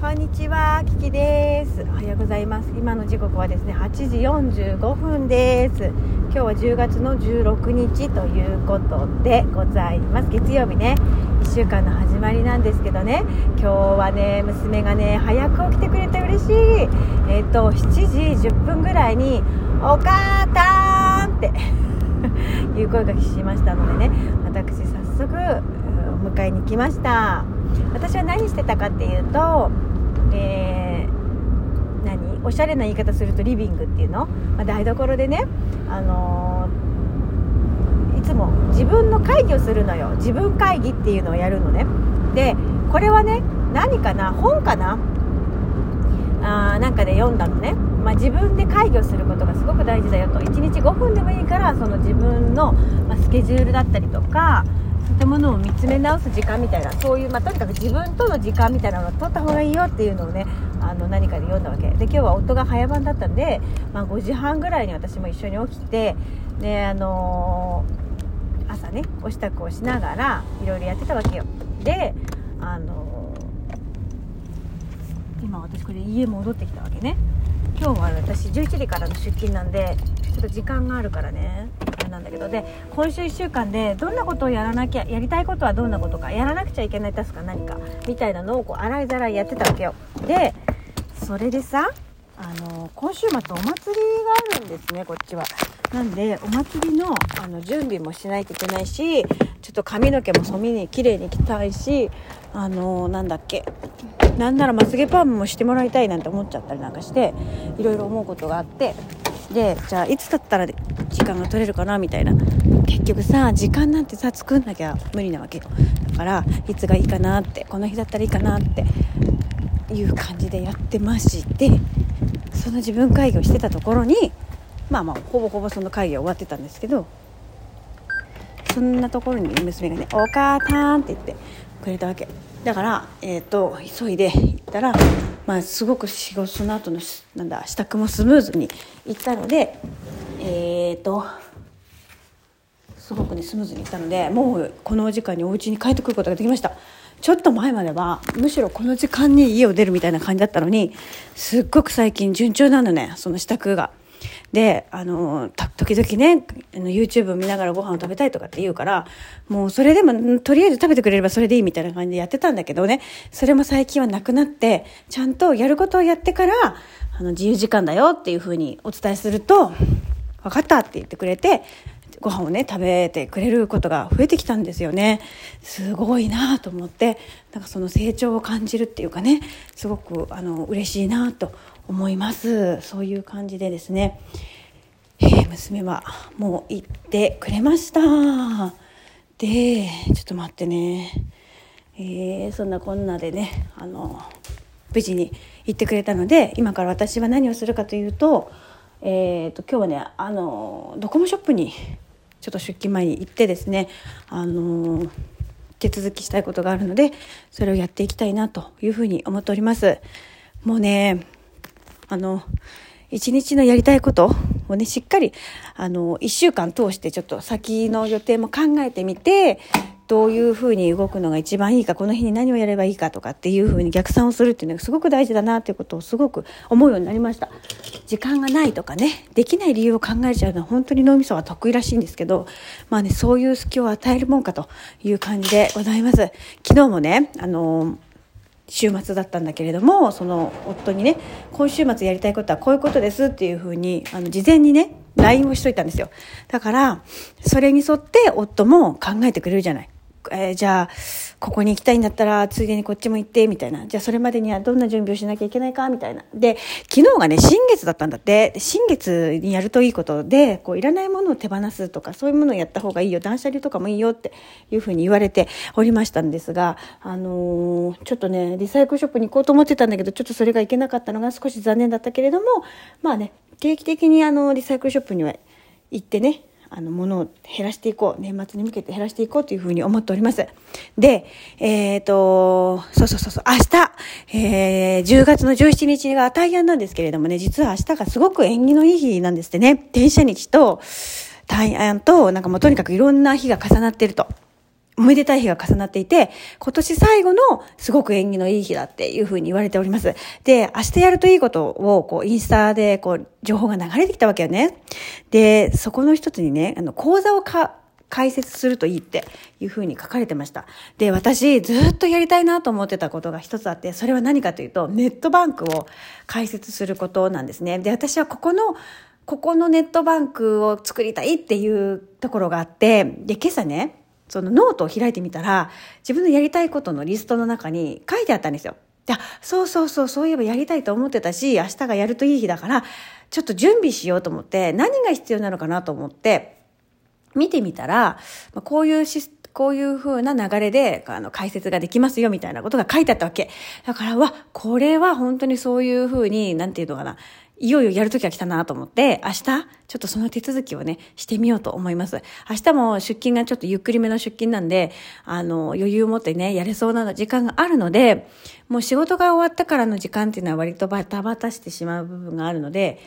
こんにちは、キキです。おはようございます。今の時刻はですね、8時45分です。今日は10月の16日ということでございます。月曜日ね、1週間の始まりなんですけどね、今日はね、娘がね、早く起きてくれて嬉しい。えっ、と、7時10分ぐらいに、お母たーんって いう声がしましたのでね、私早速、お迎えに来ました。私は何してたかっていうと、えー何？おしゃれな言い方するとリビングっていうの、まあ、台所でね、あのーいつも自分の会議をするのよ。自分会議っていうのをやるのね。でこれはね何かな？本かな？あーなんかで読んだのね、まあ、自分で会議をすることがすごく大事だよと。1日5分でもいいからその自分の、ま、スケジュールだったりとかたものを見つめ直す時間みたいなそういう、まあ、とにかく自分との時間みたいなのを取った方がいいよっていうのをねあの何かで読んだわけ。で今日は夫が早番だったんで、まあ、5時半ぐらいに私も一緒に起きてであのー朝ねお支度をしながらいろいろやってたわけよ。であのー今私これ家戻ってきたわけね。今日は私11時からの出勤なんでちょっと時間があるからね。なんだけどで今週1週間でどんなことをやらなきゃやりたいことはどんなことかやらなくちゃいけないタスクは何かみたいなのをこう洗いざらいやってたわけよ。でそれでさあの今週末お祭りがあるんですねこっちは。なんでお祭りのあの準備もしないといけないしちょっと髪の毛も染みに綺麗に着たいしあのなんだっけなんならまつげパームもしてもらいたいなんて思っちゃったりなんかしていろいろ思うことがあってでじゃあいつだったら時間が取れるかなみたいな。結局さ時間なんてさ作んなきゃ無理なわけよだからいつがいいかなってこの日だったらいいかなっていう感じでやってましてその自分会議をしてたところにまあまあほぼほぼその会議は終わってたんですけどそんなところに娘がね「お母さん」って言ってくれたわけ。だから、えー、と急いで行ったら、まあ、すごく仕事その後のなんだ支度もスムーズにいったのでえっ、とすごくねスムーズにいったのでもうこの時間にお家に帰ってくることができましたちょっと前まではむしろこの時間に家を出るみたいな感じだったのにすっごく最近順調なのねその支度が。であの時々ね YouTube を見ながらご飯を食べたいとかって言うからもうそれでもとりあえず食べてくれればそれでいいみたいな感じでやってたんだけどね。それも最近はなくなってちゃんとやることをやってからあの自由時間だよっていうふうにお伝えすると分かったって言ってくれてご飯をね食べてくれることが増えてきたんですよね。すごいなと思ってなんかその成長を感じるっていうかねすごくあの嬉しいなと思います。そういう感じでですね、えー娘はもう行ってくれました。でちょっと待ってね。えーそんなこんなでねあの無事に行ってくれたので今から私は何をするかというと,、えー、と今日はねあのドコモショップにちょっと出勤前に行ってですねあの手続きしたいことがあるのでそれをやっていきたいなというふうに思っております。もうねあの一日のやりたいことをねしっかりあの一週間通してちょっと先の予定も考えてみてどういうふうに動くのが一番いいかこの日に何をやればいいかとかっていうふうに逆算をするっていうのがすごく大事だなっていうことをすごく思うようになりました。時間がないとかねできない理由を考えちゃうのは本当に脳みそは得意らしいんですけどまあねそういう隙を与えるもんかという感じでございます。昨日もねあの週末だったんだけれどもその夫にね今週末やりたいことはこういうことですっていうふうにあの事前にね LINE をしといたんですよ。だからそれに沿って夫も考えてくれるじゃない。えーじゃあ、ここに行きたいんだったら、ついでにこっちも行って、みたいな。じゃあ、それまでにはどんな準備をしなきゃいけないか、みたいな。で、昨日がね、新月だったんだって。新月にやるといいことで、こう、いらないものを手放すとか、そういうものをやった方がいいよ。断捨離とかもいいよっていうふうに言われておりましたんですが、あのーちょっとね、リサイクルショップに行こうと思ってたんだけど、ちょっとそれがいけなかったのが少し残念だったけれども、まあね、定期的にあの、リサイクルショップには行ってね、あの、ものを減らしていこう。年末に向けて減らしていこうというふうに思っております。で、えっ、と、そうそうそうそう、明日、えー、10月の17日が大安なんですけれどもね、実は明日がすごく縁起のいい日なんですってね。転車日と、大安と、なんかもうとにかくいろんな日が重なっていると。おめでたい日が重なっていて、今年最後のすごく縁起のいい日だっていうふうに言われております。で、明日やるといいことを、こう、インスタで、こう、情報が流れてきたわけよね。で、そこの一つにね、あの、口座をか、開設するといいっていうふうに書かれてました。で、私ずっとやりたいなと思ってたことが一つあって、それは何かというと、ネットバンクを開設することなんですね。で、私はここのここのネットバンクを作りたいっていうところがあって、で、今朝ね、そのノートを開いてみたら、自分のやりたいことのリストの中に書いてあったんですよ。で、そうそうそう、そういえばやりたいと思ってたし、明日がやるといい日だから、ちょっと準備しようと思って、何が必要なのかなと思って、見てみたら、こういうシスこういう風な流れで、あの、解説ができますよ、みたいなことが書いてあったわけ。だから、わ、これは本当にそういう風に、なんていうのかな、いよいよやるときが来たなと思って、明日、ちょっとその手続きをね、してみようと思います。明日も出勤がちょっとゆっくりめの出勤なんで、あの、余裕を持ってね、やれそうな時間があるので、もう仕事が終わったからの時間っていうのは割とバタバタしてしまう部分があるので、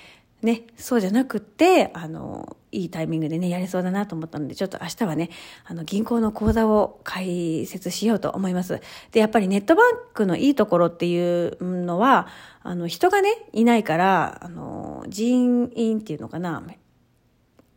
ね、そうじゃなくって、あの、いいタイミングでね、やれそうだなと思ったので、ちょっと明日はね、あの、銀行の口座を開設しようと思います。で、やっぱりネットバンクのいいところっていうのは、あの、人がね、いないから、あの、人員っていうのかな、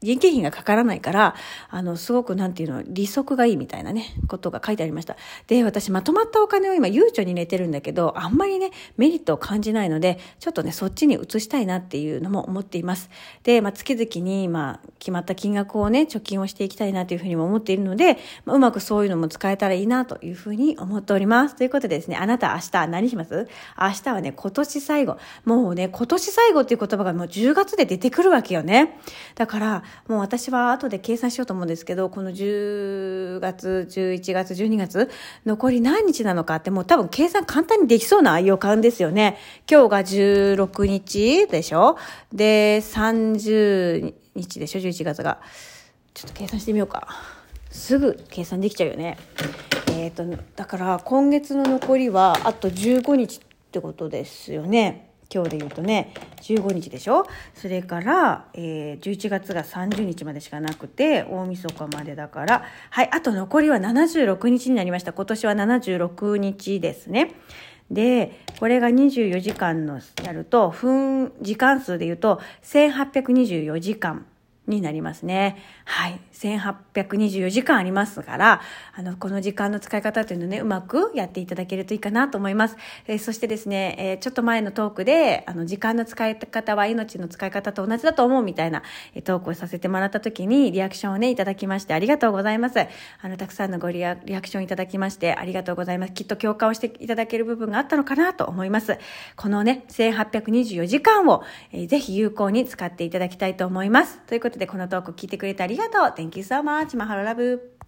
人件費がかからないから、あの、すごくなんていうの、利息がいいみたいなね、ことが書いてありました。で、私まとまったお金を今、悠長に入れてるんだけど、あんまりね、メリットを感じないので、ちょっとね、そっちに移したいなっていうのも思っています。で、まあ、月々に、まあ、決まった金額をね、貯金をしていきたいなというふうにも思っているので、まあ、うまくそういうのも使えたらいいなというふうに思っております。ということでですね、あなた明日何します？明日はね、今年最後。もうね、今年最後っていう言葉がもう10月で出てくるわけよね。だから、もう私は後で計算しようと思うんですけど、この10月、11月、12月、残り何日なのかってもう多分計算簡単にできそうな予感ですよね。今日が16日でしょ？で、30日でしょ ?11 月が。ちょっと計算してみようか。すぐ計算できちゃうよね。えっ、ー、と、だから今月の残りはあと15日ってことですよね。今日で言うとね15日でしょ？それから、えー、11月が30日までしかなくて大晦日までだからはいあと残りは76日になりました。今年は76日ですね。でこれが24時間のやると分時間数で言うと1824時間。になりますね。はい。1824時間ありますから、あの、この時間の使い方というのをね、うまくやっていただけるといいかなと思います。えー、そしてですね、えー、ちょっと前のトークで、あの、時間の使い方は命の使い方と同じだと思うみたいな、えー、トークをさせてもらった時に、リアクションをね、いただきまして、ありがとうございます。あの、たくさんのごリアリアクションいただきまして、ありがとうございます。きっと共感をしていただける部分があったのかなと思います。このね、1824時間を、えー、ぜひ有効に使っていただきたいと思います。ということで、このトーク聞いてくれてありがとう。Thank you so much. マハロラブ。